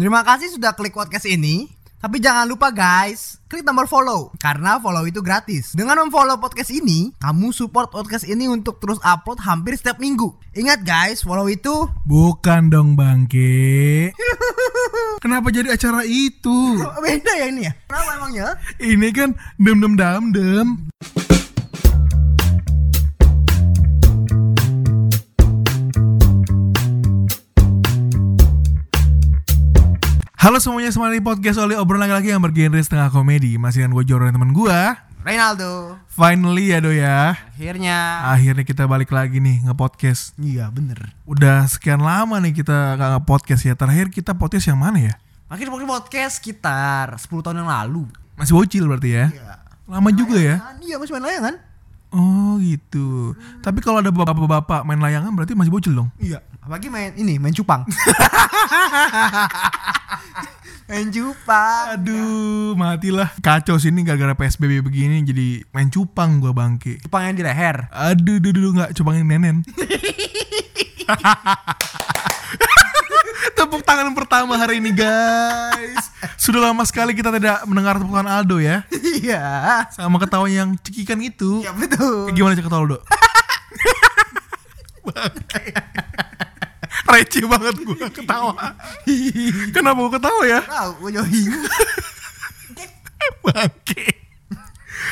Terima kasih sudah klik podcast ini. Tapi jangan lupa guys, klik tombol follow karena follow itu gratis. Dengan memfollow podcast ini, kamu support podcast ini untuk terus upload hampir setiap minggu. Ingat guys, follow itu Bukan dong bangke. Kenapa jadi acara itu? beda ya ini ya. Kenapa emangnya? Ini kan dem dem dam dem. Halo semuanya, semuanya di podcast oleh obrolan laki-laki yang bergenre setengah komedi Masih dengan gue Joro dan temen gue Reynaldo. Finally ya do ya Akhirnya. Akhirnya kita balik lagi nih nge-podcast Iya bener. Udah sekian lama nih kita gak nge-podcast ya Terakhir kita podcast yang mana ya? Makin makin podcast sekitar 10 tahun yang lalu. Masih bocil berarti ya? Iya. Lama juga ya? Kan, Iya masih main layangan. Oh gitu. Tapi kalau ada bapak-bapak main layangan berarti masih bocil dong. Iya. Apalagi main ini main cupang. main cupang. Aduh, matilah. Kacau sini gara-gara PSBB begini jadi main cupang gua bangke. Cupang yang di leher. Aduh, duh, duh, duh, nggak cupangin nenen. Tepuk tangan pertama hari ini guys. Sudah lama sekali kita tidak mendengar tepuk tangan Aldo ya. Iya. Sama ketawa yang cekikan itu. Iya betul. Gimana cek ketawa Aldo? Receh banget gua ketawa. Kenapa gua ketawa ya? Tahu, gue johin. Bangke.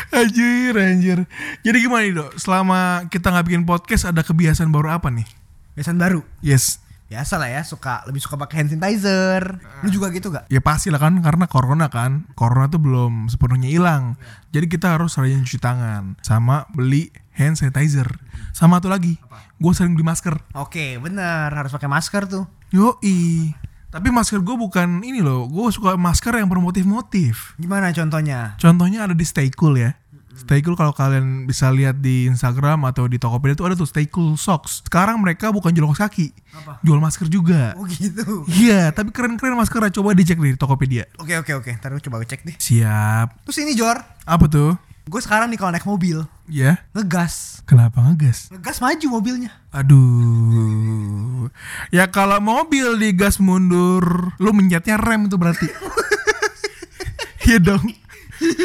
Anjir, anjir. Jadi gimana nih, Dok? Selama kita nggak bikin podcast ada kebiasaan baru apa nih? Kebiasaan baru. Yes. Biasa lah ya, suka lebih suka pakai hand sanitizer. Lu juga gitu gak? Ya pasti lah kan karena corona kan. Corona tuh belum sepenuhnya hilang. Jadi kita harus rajin cuci tangan sama beli hand sanitizer. Sama tuh lagi, gue sering beli masker. Oke, bener harus pakai masker tuh. Yoi. Tapi masker gue bukan ini loh, gue suka masker yang bermotif-motif. Gimana contohnya? Contohnya ada di Stay Cool ya. Stay Cool kalau kalian bisa lihat di Instagram atau di Tokopedia itu ada tuh Stay Cool Socks. Sekarang mereka bukan jual kaos kaki, Apa? jual masker juga. Oh gitu. Iya, tapi keren-keren maskernya. Coba dicek di Tokopedia. Oke oke oke, ntar gue coba cek deh. Siap. Terus ini Jor, Apa tuh? gue sekarang nih kalau naik mobil Ya. ngegas, Kenapa ngegas? ngegas maju mobilnya. Aduh. Ya kalau mobil digas mundur, lu mencetnya rem itu berarti. Iya dong.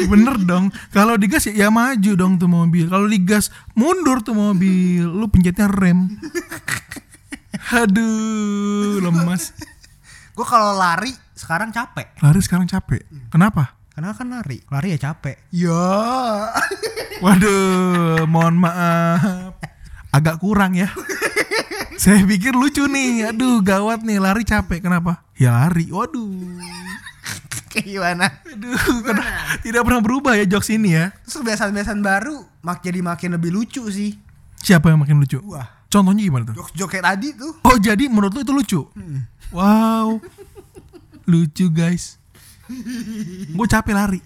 Bener dong. Kalau digas ya, ya maju dong tuh mobil. Kalau digas mundur tuh mobil, lu pencetnya rem. Aduh, lemas. Gue kalau lari sekarang capek. Lari sekarang capek. Kenapa? Karena kan lari, lari ya capek. Ya. Waduh, mohon maaf. Agak kurang ya. Saya pikir lucu nih. Aduh, gawat nih lari capek. Kenapa? Ya lari. Waduh. Kayak gimana? Aduh, kenapa- tidak pernah berubah ya jokes ini ya. Terus kebiasaan-kebiasaan baru mak jadi makin lebih lucu sih. Siapa yang makin lucu? Wah, Contohnya gimana tuh? jokes-jokes kayak tadi tuh. Oh, jadi menurut lu itu lucu? Wow. Lucu, guys. Gue capek lari.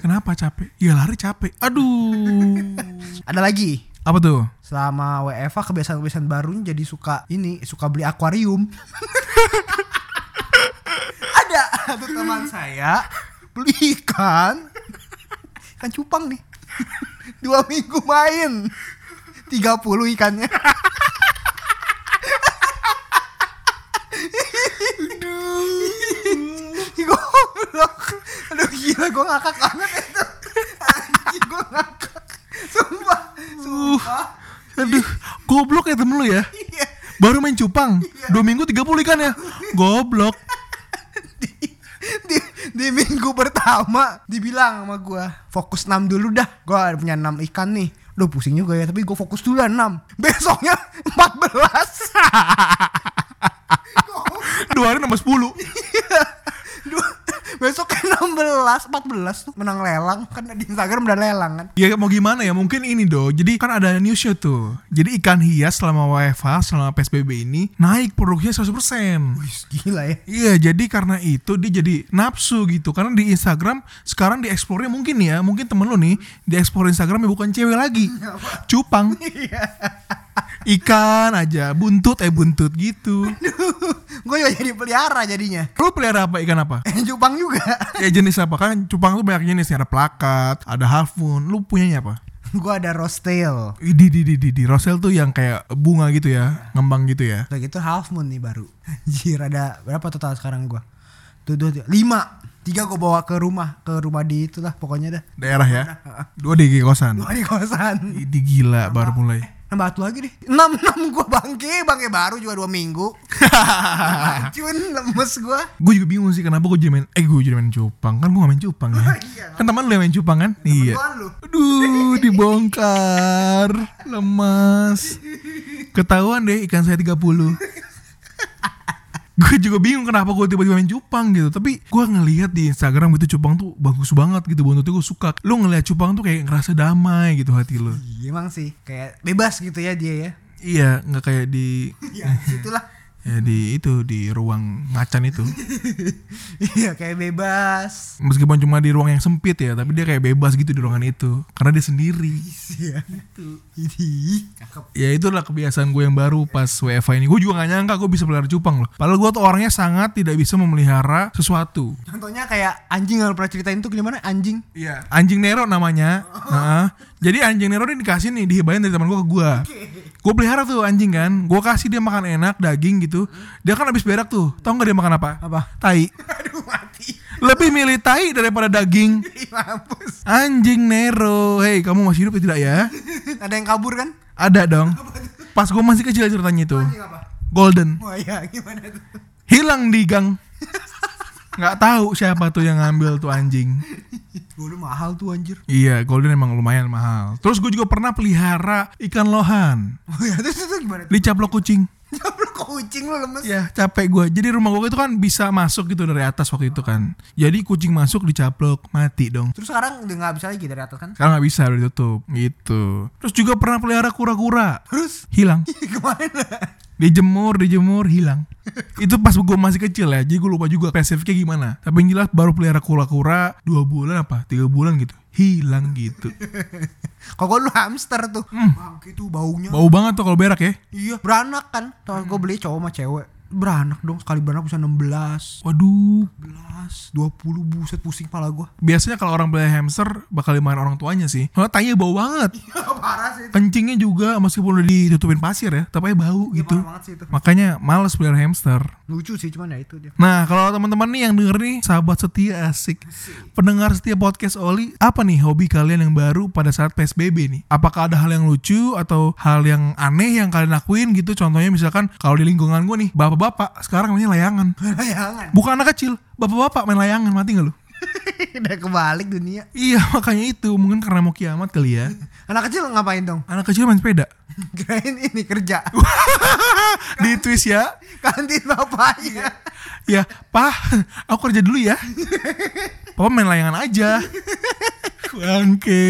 Kenapa capek? Ya lari capek. Aduh. Ada lagi. Apa tuh? Selama WFA kebiasaan-kebiasaan baru jadi suka ini suka beli akuarium. Satu teman saya beli ikan. Ikan cupang nih. Dua minggu main. 30 ikannya. Goblok. Aduh gila gue ngakak banget itu. Anjing gue ngakak. Sumpah Sumpah. Aduh, goblok ya temen lu ya? Iya. Baru main cupang, dua minggu 30 ikan ya? Goblok. di, minggu pertama dibilang sama gua fokus 6 dulu dah. Gua ada punya 6 ikan nih. Duh pusing juga ya tapi gua fokus dulu dah 6 besoknya 14 Dua hari nambah 10. Dua, besoknya 16 14 tuh menang lelang. Kan di Instagram udah lelang kan. Ya mau gimana ya, mungkin ini do. Jadi kan ada newsnya tuh. Jadi ikan hias selama WFH, selama PSBB ini naik produknya 100%. Wih gila ya. Iya, jadi karena itu dia jadi nafsu gitu. Karena di Instagram sekarang di explore mungkin ya, mungkin temen lu nih di explore Instagramnya bukan cewek lagi, cupang, ikan aja, buntut eh buntut gitu. gue juga jadi pelihara jadinya Lu pelihara apa ikan apa? Jupang juga Ya jenis apa kan? Cupang tuh banyak jenis, ada plakat, ada half moon. Lu punyanya apa? gue ada rose tail Di di di di, di. Rosel tuh yang kayak bunga gitu ya, ngembang gitu ya. Udah gitu half moon nih baru Anjir ada berapa total sekarang gua Tuh, tuh. Lima. Tiga gue bawa ke rumah, ke rumah di itu lah pokoknya dah. Daerah ya. Dua di kosan. Dua di kosan. Ini gila baru mulai. Nambah satu lagi deh. Enam, enam gue bangke, bangke baru juga dua minggu. Cuman lemes gue. gue juga bingung sih kenapa gue jadi main eh gue jadi main cupang kan gue gak main cupang ya Iya. kan teman lu yang main cupang kan iya Tuan lu. aduh dibongkar lemas ketahuan deh ikan saya 30 gue juga bingung kenapa gue tiba-tiba main cupang gitu. Tapi gue ngelihat di Instagram itu cupang tuh bagus banget gitu. Buat gue suka. Lu ngelihat cupang tuh kayak ngerasa damai gitu hati lu. Iya, Emang sih. Kayak bebas gitu ya dia ya. iya nggak kayak di Ya, itulah. Ya di itu di ruang macan itu Iya, kayak bebas. meskipun cuma di ruang yang sempit ya tapi dia kayak bebas gitu di ruangan itu karena dia sendiri Iya. Itu. Ya itulah kebiasaan gue yang baru pas WFH ini gue juga gak nyangka gue bisa pelihara cupang loh padahal gue tuh orangnya sangat tidak bisa memelihara sesuatu Contohnya kayak anjing yang pernah ceritain tuh gimana anjing? Iya. Anjing Nero namanya. Heeh. Jadi anjing Nero ini dikasih nih dihibahin dari teman gue ke gue. Gue pelihara tuh anjing kan. Gue kasih dia makan enak daging gitu. Dia kan habis berak tuh. Tahu nggak dia makan apa? Apa? Tai. Aduh mati. Lebih milih tai daripada daging. Mampus. Anjing Nero. Hei, kamu masih hidup ya tidak ya? Ada yang kabur kan? Ada dong. Pas gue masih kecil ceritanya itu. Golden. Wah ya gimana tuh? Hilang di gang. Nggak tahu siapa tuh yang ngambil tuh anjing. Gue mahal tuh anjir. Iya, golden emang lumayan mahal. Terus gue juga pernah pelihara ikan lohan. Oh ya terus itu gimana tuh? Dicaplok kucing. Lu kucing lu lemes. Ya, capek gue. Jadi rumah gue itu kan bisa masuk gitu dari atas waktu itu kan. Jadi kucing masuk dicaplok, mati dong. Terus sekarang udah nggak bisa lagi dari atas kan? Sekarang nggak bisa udah ditutup gitu. Terus juga pernah pelihara kura-kura. Terus Hilang. ke mana? Dijemur, dijemur, hilang. itu pas gue masih kecil ya. Jadi gue lupa juga spesifiknya gimana. Tapi yang jelas baru pelihara kura-kura dua bulan apa? Tiga bulan gitu. Hilang gitu. Kok lu hamster tuh? Bangke tuh baunya. Bau banget tuh kalau berak ya. Iya, beranak kan. Tuh gue beli cowok sama cewek. Beranak dong, sekali beranak bisa 16 Waduh, 11, 20 buset pusing pala gua. biasanya kalau orang pelihara hamster bakal dimarahin orang tuanya sih. Soalnya tanya bau banget. Parah sih itu. Kencingnya juga meskipun udah ditutupin pasir ya, tapi bau Iya, gitu. sih itu. Makanya males pelihara hamster. Lucu sih cuman ya itu dia. Nah, kalau teman-teman nih yang denger nih, sahabat setia asik. Pendengar setia podcast Oli, apa nih hobi kalian yang baru pada saat PSBB nih? Apakah ada hal yang lucu atau hal yang aneh yang kalian lakuin gitu? Contohnya misalkan kalau di lingkungan gue nih, bapak-bapak sekarang mainnya layangan. Layangan. Bukan anak kecil, bapak-bapak main layangan, mati gak lu? Udah kebalik dunia. Iya, makanya itu. Mungkin karena mau kiamat kali ya. Anak kecil ngapain dong? Anak kecil main sepeda. Kirain ini kerja. Di twist ya. Kantin bapaknya. Ya, Pak, aku kerja dulu ya. Papa main layangan aja. Bangke,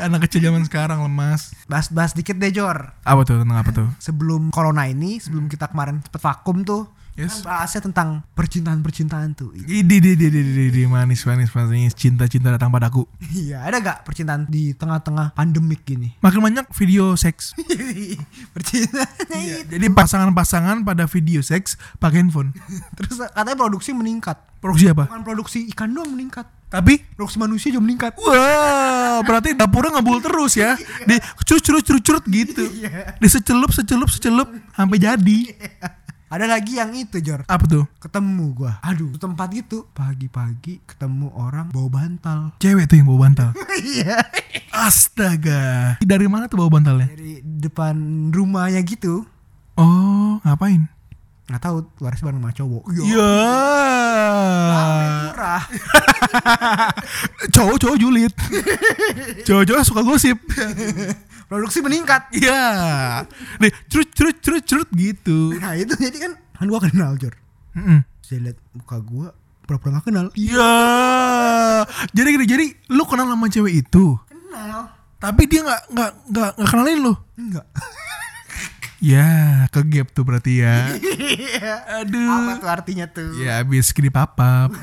anak kecil zaman sekarang lemas. Bahas-bahas dikit deh Jor. Apa tuh tentang apa tuh? Sebelum corona ini, sebelum kita kemarin cepet vakum tuh, Yes. kan bahasnya tentang percintaan-percintaan tuh. Idi di di di di di manis manis manis cinta cinta datang padaku. Iya, ada gak percintaan di tengah-tengah pandemik gini? Makin banyak video seks. percintaan Iya, Jadi pasangan-pasangan pada video seks pakai handphone. Terus katanya produksi meningkat. Produksi apa? Bukan produksi ikan doang meningkat. Tapi Produksi manusia juga meningkat. Wah, berarti dapurnya ngebul terus ya. Di curut curut curut curut gitu. Iya. Di secelup secelup secelup sampai jadi. Ada lagi yang itu Jor. Apa tuh? Ketemu gua. Aduh, tempat gitu pagi-pagi ketemu orang bawa bantal. Cewek tuh yang bawa bantal. Iya. Astaga. Dari mana tuh bawa bantalnya? Dari depan rumahnya gitu. Oh, ngapain? Nggak tahu waris bareng sama cowok. Iya. Ya. Murah. Cowok-cowok julid. Cowok-cowok suka gosip. Produksi meningkat. Iya. Nih, curut curut curut curut gitu. Nah itu jadi kan kan gua kenal Jor. Mm-mm. Saya lihat muka gua pura-pura gak kenal. Iya. Jadi gini, jadi lu kenal sama cewek itu, Kenal. tapi dia nggak nggak nggak nggak kenalin lu. Enggak. Ya, ke gap tuh berarti ya. Apa Aduh. tuh artinya tuh? Ya habis kini papap.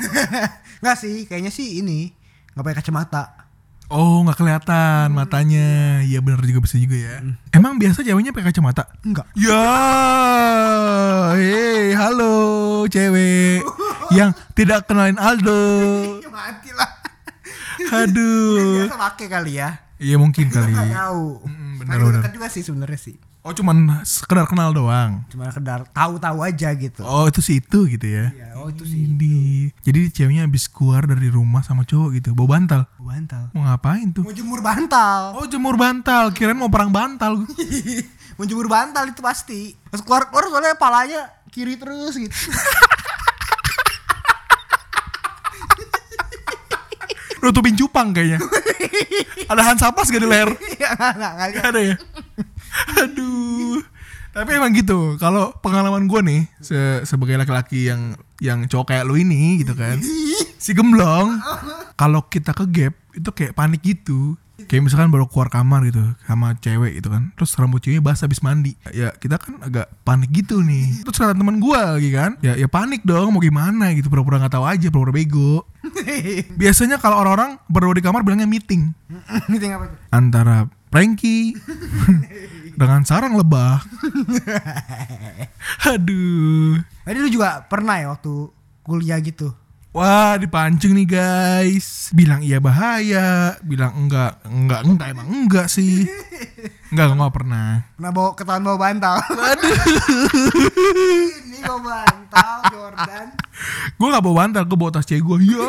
Enggak sih, kayaknya sih ini nggak pakai kacamata. Oh, nggak kelihatan matanya. Iya benar juga bisa juga ya. Emang biasa ceweknya pakai kacamata? Enggak. Ya, hei, halo cewek yang tidak kenalin Aldo. Ya mati lah. Aduh. Biasa pakai kali ya. Iya mungkin kali. Tahu. Mm, Benar benar, juga sih sebenarnya sih. Oh, cuman sekedar kenal doang. Cuma sekedar tahu-tahu aja gitu. Oh, itu sih itu gitu ya. Iya, oh itu sih. Ini. Jadi ceweknya habis keluar dari rumah sama cowok gitu, bawa bantal. Bantal. Mau ngapain tuh? Mau jemur bantal. Oh jemur bantal, kirain mau perang bantal. Mau jemur bantal itu pasti. Pas keluar keluar soalnya palanya kiri terus gitu. Nutupin cupang kayaknya. Ada Hansapas gak di leher? Iya nggak nggak lihat. Gak ada ya? Aduh. Tapi emang gitu, kalau pengalaman gue nih se- sebagai laki-laki yang yang cowok kayak lu ini gitu kan, si gemblong, kalau kita ke gap itu kayak panik gitu. Kayak misalkan baru keluar kamar gitu sama cewek gitu kan, terus rambut ceweknya basah habis mandi. Ya kita kan agak panik gitu nih. Terus kata teman gue lagi kan, ya ya panik dong mau gimana gitu, pura-pura nggak tahu aja, pura-pura bego. Biasanya kalau orang berdua di kamar bilangnya meeting Meeting apa tuh? antara Frankie dengan sarang lebah. Aduh. Tadi lu juga pernah ya waktu kuliah gitu. Wah, dipancing nih guys. Bilang iya bahaya, bilang enggak, enggak, enggak emang enggak sih. Enggak, enggak pernah. Pernah bawa ketahuan bawa bantal. Aduh. Ini bawa bantal Jordan. Gue gak bawa bantal, gue bawa tas cewek gue. Ya.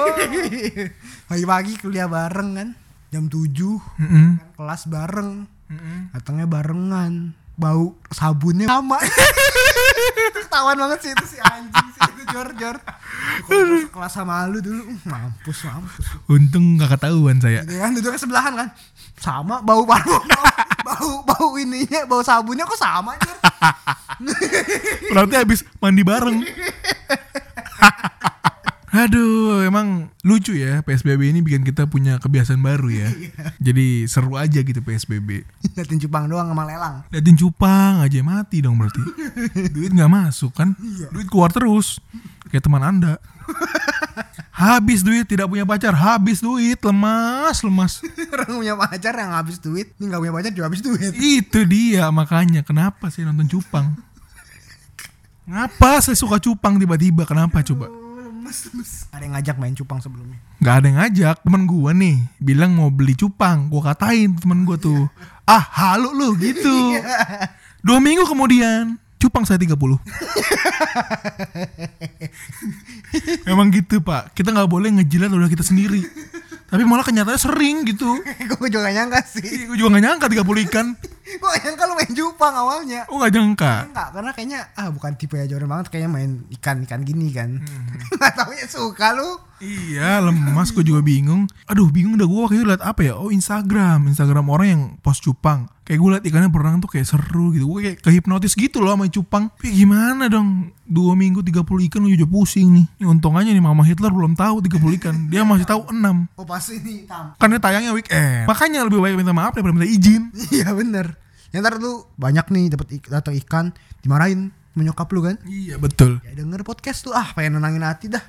Pagi-pagi kuliah bareng kan. Jam 7 Mm-mm. kelas bareng. Mm-mm. Datangnya barengan. Bau sabunnya sama. Ketahuan banget sih itu si anjing sih itu Jor Jor. Kelas sama lu dulu, uh, mampus mampus. Untung gak ketahuan saya. Gitu kan duduknya sebelahan kan. Sama bau parfum, bau, bau bau ininya, bau sabunnya kok sama Jor. Berarti habis mandi bareng. Aduh, emang lucu ya PSBB ini bikin kita punya kebiasaan baru ya. Jadi seru aja gitu PSBB. Liatin cupang doang sama lelang. Liatin cupang aja mati dong berarti. Duit nggak masuk kan? Duit keluar terus. Kayak teman anda. Habis duit, tidak punya pacar, habis duit, lemas, lemas. Orang punya pacar yang habis duit, ini gak punya pacar juga habis duit. Itu dia makanya kenapa saya nonton cupang? Ngapa saya suka cupang tiba-tiba? Kenapa coba? Lemes, lemes. Ada yang ngajak main cupang sebelumnya. Gak ada yang ngajak. Temen gua nih Bilang mau beli cupang. Gua katain temen gua tuh. Ah halu lu gitu. Dua minggu kemudian Cupang saya 30 Memang gitu pak. Kita gak boleh ngejilat udah kita sendiri Tapi malah kenyataannya sering gitu Gue juga gak nyangka sih. Gue juga gak nyangka 30 ikan Gue gak nyangka lu main cupang awalnya. Oh gak nyangka Enggak, karena kayaknya ah bukan tipe ya Jordan banget kayaknya main ikan-ikan gini kan. Gak tau ya suka lu. Iya lemas gue juga bingung. Aduh bingung dah gue waktu itu liat apa ya? Oh Instagram. Instagram orang yang post cupang. Kayak gue liat ikannya berenang tuh kayak seru gitu. Gue kayak kehipnotis gitu loh sama cupang. Tapi gimana dong? Dua minggu 30 ikan lu udah pusing nih. Ini untung aja nih Mama Hitler belum tahu 30 ikan. Dia masih tahu 6 Oh pas ini tam. Kan dia tayangnya weekend. Makanya lebih baik minta maaf daripada minta izin. Iya bener. Yang ntar lu banyak nih dapat ik datang ikan dimarahin menyokap lu kan. Iya betul Ya denger podcast tuh ah pengen nenangin hati dah.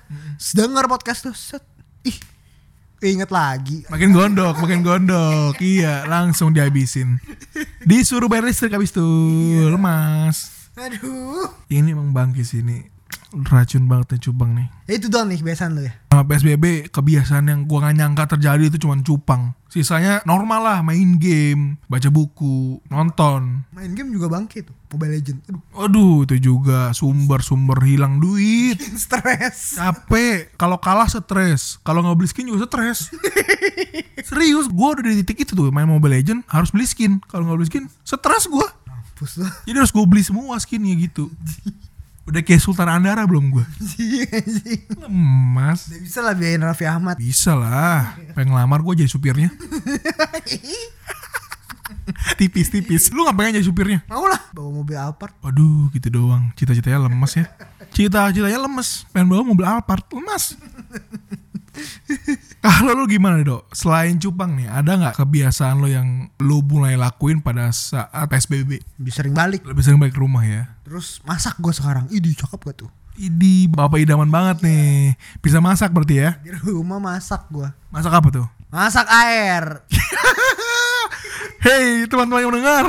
Denger podcast tuh set. Ih. Ingat lagi. Makin gondok, makin gondok Iya langsung dihabisin Disuruh bayar listrik habis tuh Lemas Aduh. Ini emang bangkis ini Racun banget nih cupang nih Ya itu doang nih kebiasaan lu ya. Sama PSBB kebiasaan yang gua gak nyangka terjadi itu cuma cupang. Sisanya normal lah, main game, baca buku, nonton. Main game juga bangke tuh. Mobile Legend. Aduh. Aduh, itu juga sumber-sumber hilang duit. Stres. Capek, kalau kalah stres, kalau nggak beli skin juga stres. Serius, gua udah di titik itu tuh main Mobile Legend harus beli skin. Kalau nggak beli skin, stres gua. Mampus. Jadi harus gua beli semua skinnya gitu. Udah kayak Sultan Andara belum gua. Lemas. Udah bisa lah biayain Raffi Ahmad. Bisa lah. Pengen ngelamar gue jadi supirnya. Tipis-tipis. Lu gak pengen jadi supirnya? Mau lah bawa mobil Alphard. Waduh gitu doang. Cita-citanya lemes ya. Cita-citanya lemes. Pengen bawa mobil Alphard. Lemes. Kalau lu gimana dok? Selain cupang nih, ada nggak kebiasaan lo yang lu mulai lakuin pada saat PSBB? Lebih sering balik. Lebih sering balik ke rumah ya? Terus masak gue sekarang. Ih cakep gak tuh? Idi, bapak idaman banget nih. Bisa masak berarti ya? Di rumah masak gue. Masak apa tuh? Masak air. Hei teman-teman yang mendengar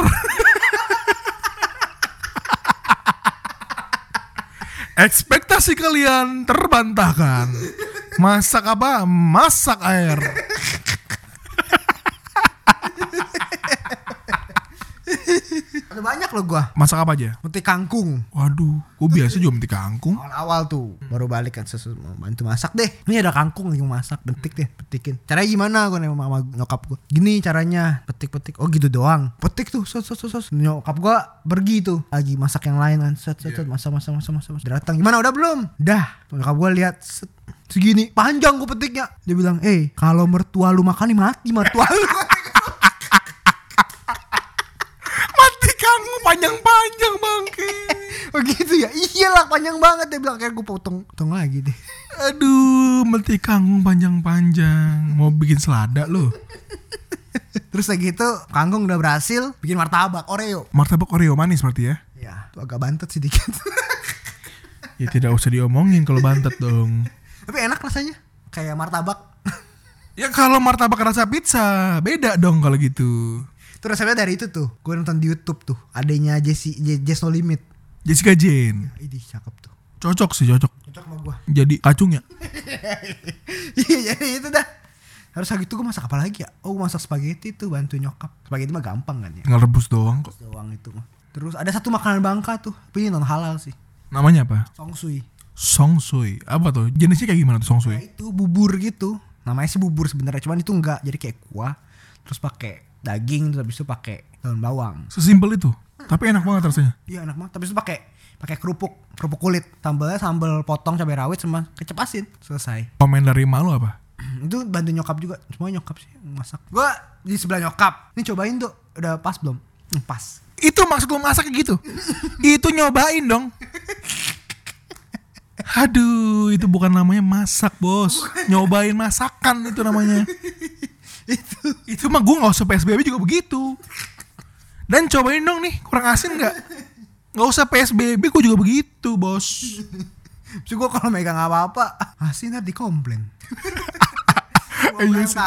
Ekspektasi kalian terbantahkan Masak apa? Masak air Ada banyak loh gua. Masak apa aja? Metik kangkung. Waduh, gue biasa juga menti kangkung. Awal-awal tuh baru balik kan sesu mau bantu masak deh. Ini ada kangkung lagi mau masak, petik deh, petikin. Caranya gimana gue nanya sama nyokap gue. Gini caranya, petik-petik. Oh gitu doang. Petik tuh, sos sos sos. Nyokap gue pergi tuh lagi masak yang lain kan. Set set set masak masak masak masak. masak. Dia Datang gimana udah belum? Dah. Nyokap gue lihat set. segini panjang gue petiknya. Dia bilang, "Eh, kalau mertua lu makan nih mati mertua lu." Mati kangkung panjang-panjang bangke. oh gitu ya? Iyalah panjang banget dia bilang kayak gue potong potong lagi deh. Aduh, menti kangkung panjang-panjang. Mau bikin selada lo. Terus lagi itu kangkung udah berhasil bikin martabak Oreo. Martabak Oreo manis berarti ya? Ya, tuh agak bantet sedikit. Ya tidak usah diomongin kalau bantet dong. Tapi enak rasanya. Kayak martabak. Ya kalau martabak rasa pizza, beda dong kalau gitu. Itu resepnya dari itu tuh. Gue nonton di YouTube tuh. Adanya Jesse Je- Jess No Limit. Jessica Jane. Ini cakep tuh. Cocok sih, cocok. Cocok sama gua. Jadi kacung ya? Iya, jadi itu dah. Harus gitu gue masak apa lagi ya? Oh, masak spaghetti tuh bantu nyokap. Spaghetti mah gampang kan ya. Tinggal rebus doang kok. Doang itu mah. Terus ada satu makanan Bangka tuh. Tapi ini non halal sih. Namanya apa? Song sui. Song Sui. Apa tuh? Jenisnya kayak gimana tuh Song Ya Sui? itu bubur gitu. Namanya sih bubur sebenarnya, cuman itu enggak. Jadi kayak kuah terus pakai daging terus habis itu pakai daun bawang. Sesimpel itu. Tapi enak banget rasanya. Iya enak banget. Tapi itu pakai pakai kerupuk, kerupuk kulit. Sambalnya sambal potong cabai rawit sama kecap asin. Selesai. Komen dari malu apa? itu bantu nyokap juga. Semua nyokap sih masak. Gua di sebelah nyokap. Ini cobain tuh. Udah pas belum? Hmm, pas. Itu maksud lu masak gitu? itu nyobain dong. Aduh, itu bukan namanya masak, Bos. Nyobain masakan itu namanya. itu. Itu mah gue gak usah PSBB juga begitu. Dan cobain dong nih, kurang asin nggak? Gak usah PSBB, gue juga begitu, bos. Terus gue kalau megang apa-apa, asin ntar dikomplain. Gua Iya sih.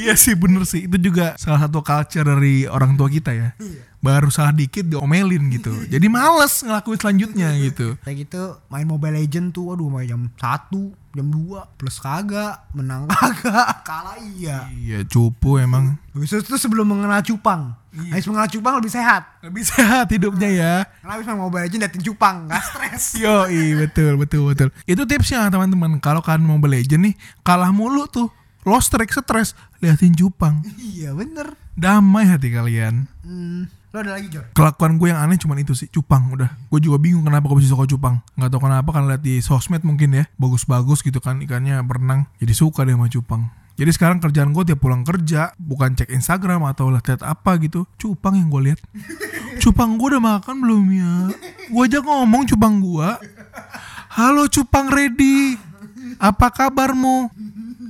iya sih, bener sih. Itu juga salah satu culture dari orang tua kita ya. Baru salah dikit diomelin gitu. Jadi males ngelakuin selanjutnya gitu. Kayak gitu main Mobile Legend tuh aduh main jam 1, jam 2 plus kagak, menang kagak, kalah iya. Iya, cupu emang. Habis itu sebelum mengenal cupang. Habis mengenal cupang lebih sehat. Lebih sehat hidupnya ya. Karena habis main Mobile Legend cupang, gak stres. Yo, betul, betul, betul. Itu tipsnya teman-teman. Kalau kalian mau Legend nih, kalah mulu tuh. Lost track, stres, liatin cupang. iya bener. Damai hati kalian. Hmm, lo ada lagi Jor? Kelakuan gue yang aneh cuman itu sih, cupang udah. Gue juga bingung kenapa gue bisa suka cupang. Nggak tahu kenapa kan lihat di sosmed mungkin ya, bagus-bagus gitu kan ikannya berenang. Jadi suka deh sama cupang. Jadi sekarang kerjaan gue tiap pulang kerja bukan cek Instagram atau lihat apa gitu, cupang yang gue lihat. Cupang gue udah makan belum ya? Gue aja ngomong cupang gue. Halo cupang ready, apa kabarmu?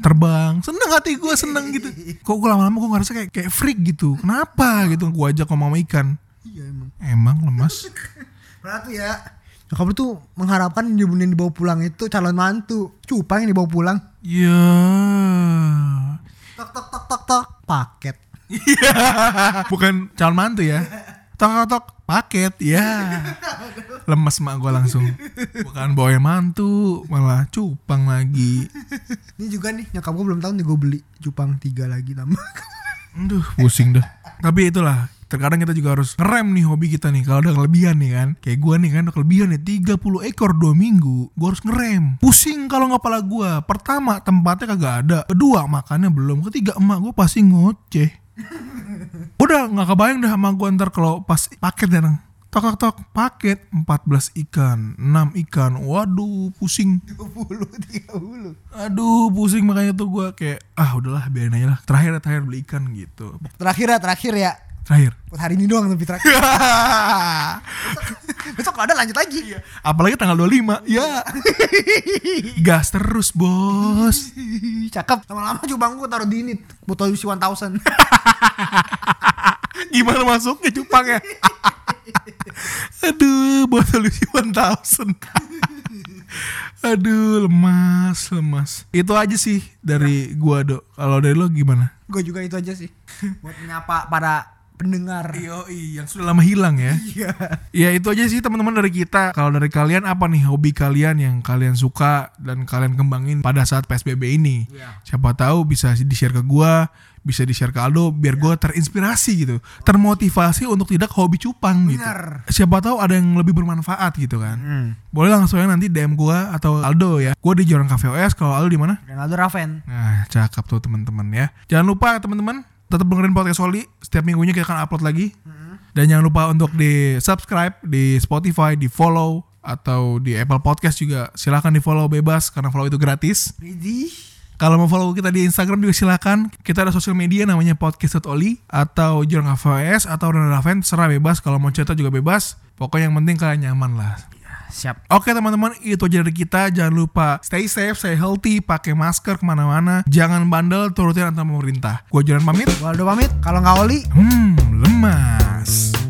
Terbang, seneng hati gue seneng gitu. Kok gue lama-lama gue ngerasa kayak kayak freak gitu. Kenapa gitu? Gue ajak ngomong sama ikan. Iya emang. Emang lemas. Tuh ya. Nyokap tuh mengharapkan yang yang dibawa pulang itu calon mantu. Cupang yang dibawa pulang. Ya. Tok tok tok tok tok. Paket. Iya. Bukan calon mantu ya. Tok tok tok paket ya. Lemes mak gue langsung. Bukan bawa mantu, malah cupang lagi. Ini juga nih nyokap gue belum tahu nih gue beli cupang tiga lagi tambah. Aduh, pusing dah. Tapi itulah, terkadang kita juga harus ngerem nih hobi kita nih. Kalau udah kelebihan nih kan. Kayak gue nih kan udah kelebihan nih 30 ekor 2 minggu. Gue harus ngerem. Pusing kalau nggak pala gue. Pertama, tempatnya kagak ada. Kedua, makannya belum. Ketiga, emak gue pasti ngoceh. Udah nggak kebayang dah sama gue ntar kalau pas paket nang. Tok tok tok paket 14 ikan, 6 ikan. Waduh, pusing. 20 30. Aduh, pusing makanya tuh gue kayak ah udahlah biarin aja lah. Terakhir terakhir beli ikan gitu. Terakhir ya, terakhir ya. Terakhir. Buat hari ini doang tapi terakhir. Besok kalau ada lanjut lagi. Apalagi tanggal 25 Ya Gas terus bos Cakep. Lama-lama cupang gue taruh di ini. Botol UC 1000. Gimana masuknya cupangnya Aduh Botol isi 1000 Aduh lemas Lemas Itu aja sih Dari gua dok Kalau dari lo gimana gue juga itu aja sih. Buat menyapa para pendengar. Yoi, yang sudah lama hilang ya. Iya. Ya itu aja sih teman-teman dari kita. Kalau dari kalian apa nih hobi kalian yang kalian suka dan kalian kembangin pada saat PSBB ini? Iya. Siapa tahu bisa di-share ke gua, bisa di-share ke Aldo biar gua terinspirasi gitu. Termotivasi untuk tidak hobi cupang gitu. Benar. Siapa tahu ada yang lebih bermanfaat gitu kan. Hmm. Boleh langsung ya nanti DM gua atau Aldo ya. Gua di Jorang Cafe OS, kalau Aldo di mana? Ronaldo Raven. Nah, cakep tuh teman-teman ya. Jangan lupa teman-teman tetap dengerin podcast Soli. Setiap minggunya kita akan upload lagi. Dan jangan lupa untuk di subscribe di Spotify, di follow atau di Apple Podcast juga silahkan di follow bebas karena follow itu gratis. Widih. Kalau mau follow kita di Instagram juga silakan. Kita ada sosial media namanya podcast.oli atau Jorang AVS atau Ronald Raven serah bebas. Kalau mau cerita juga bebas. Pokoknya yang penting kalian nyaman lah. Siap. Oke teman-teman, itu aja dari kita. Jangan lupa stay safe, stay healthy, pakai masker ke mana-mana. Jangan bandel, turutin aturan pemerintah. Gue jalan pamit. Gua Aldo pamit. Kalau nggak Oli, Hmm, lemah.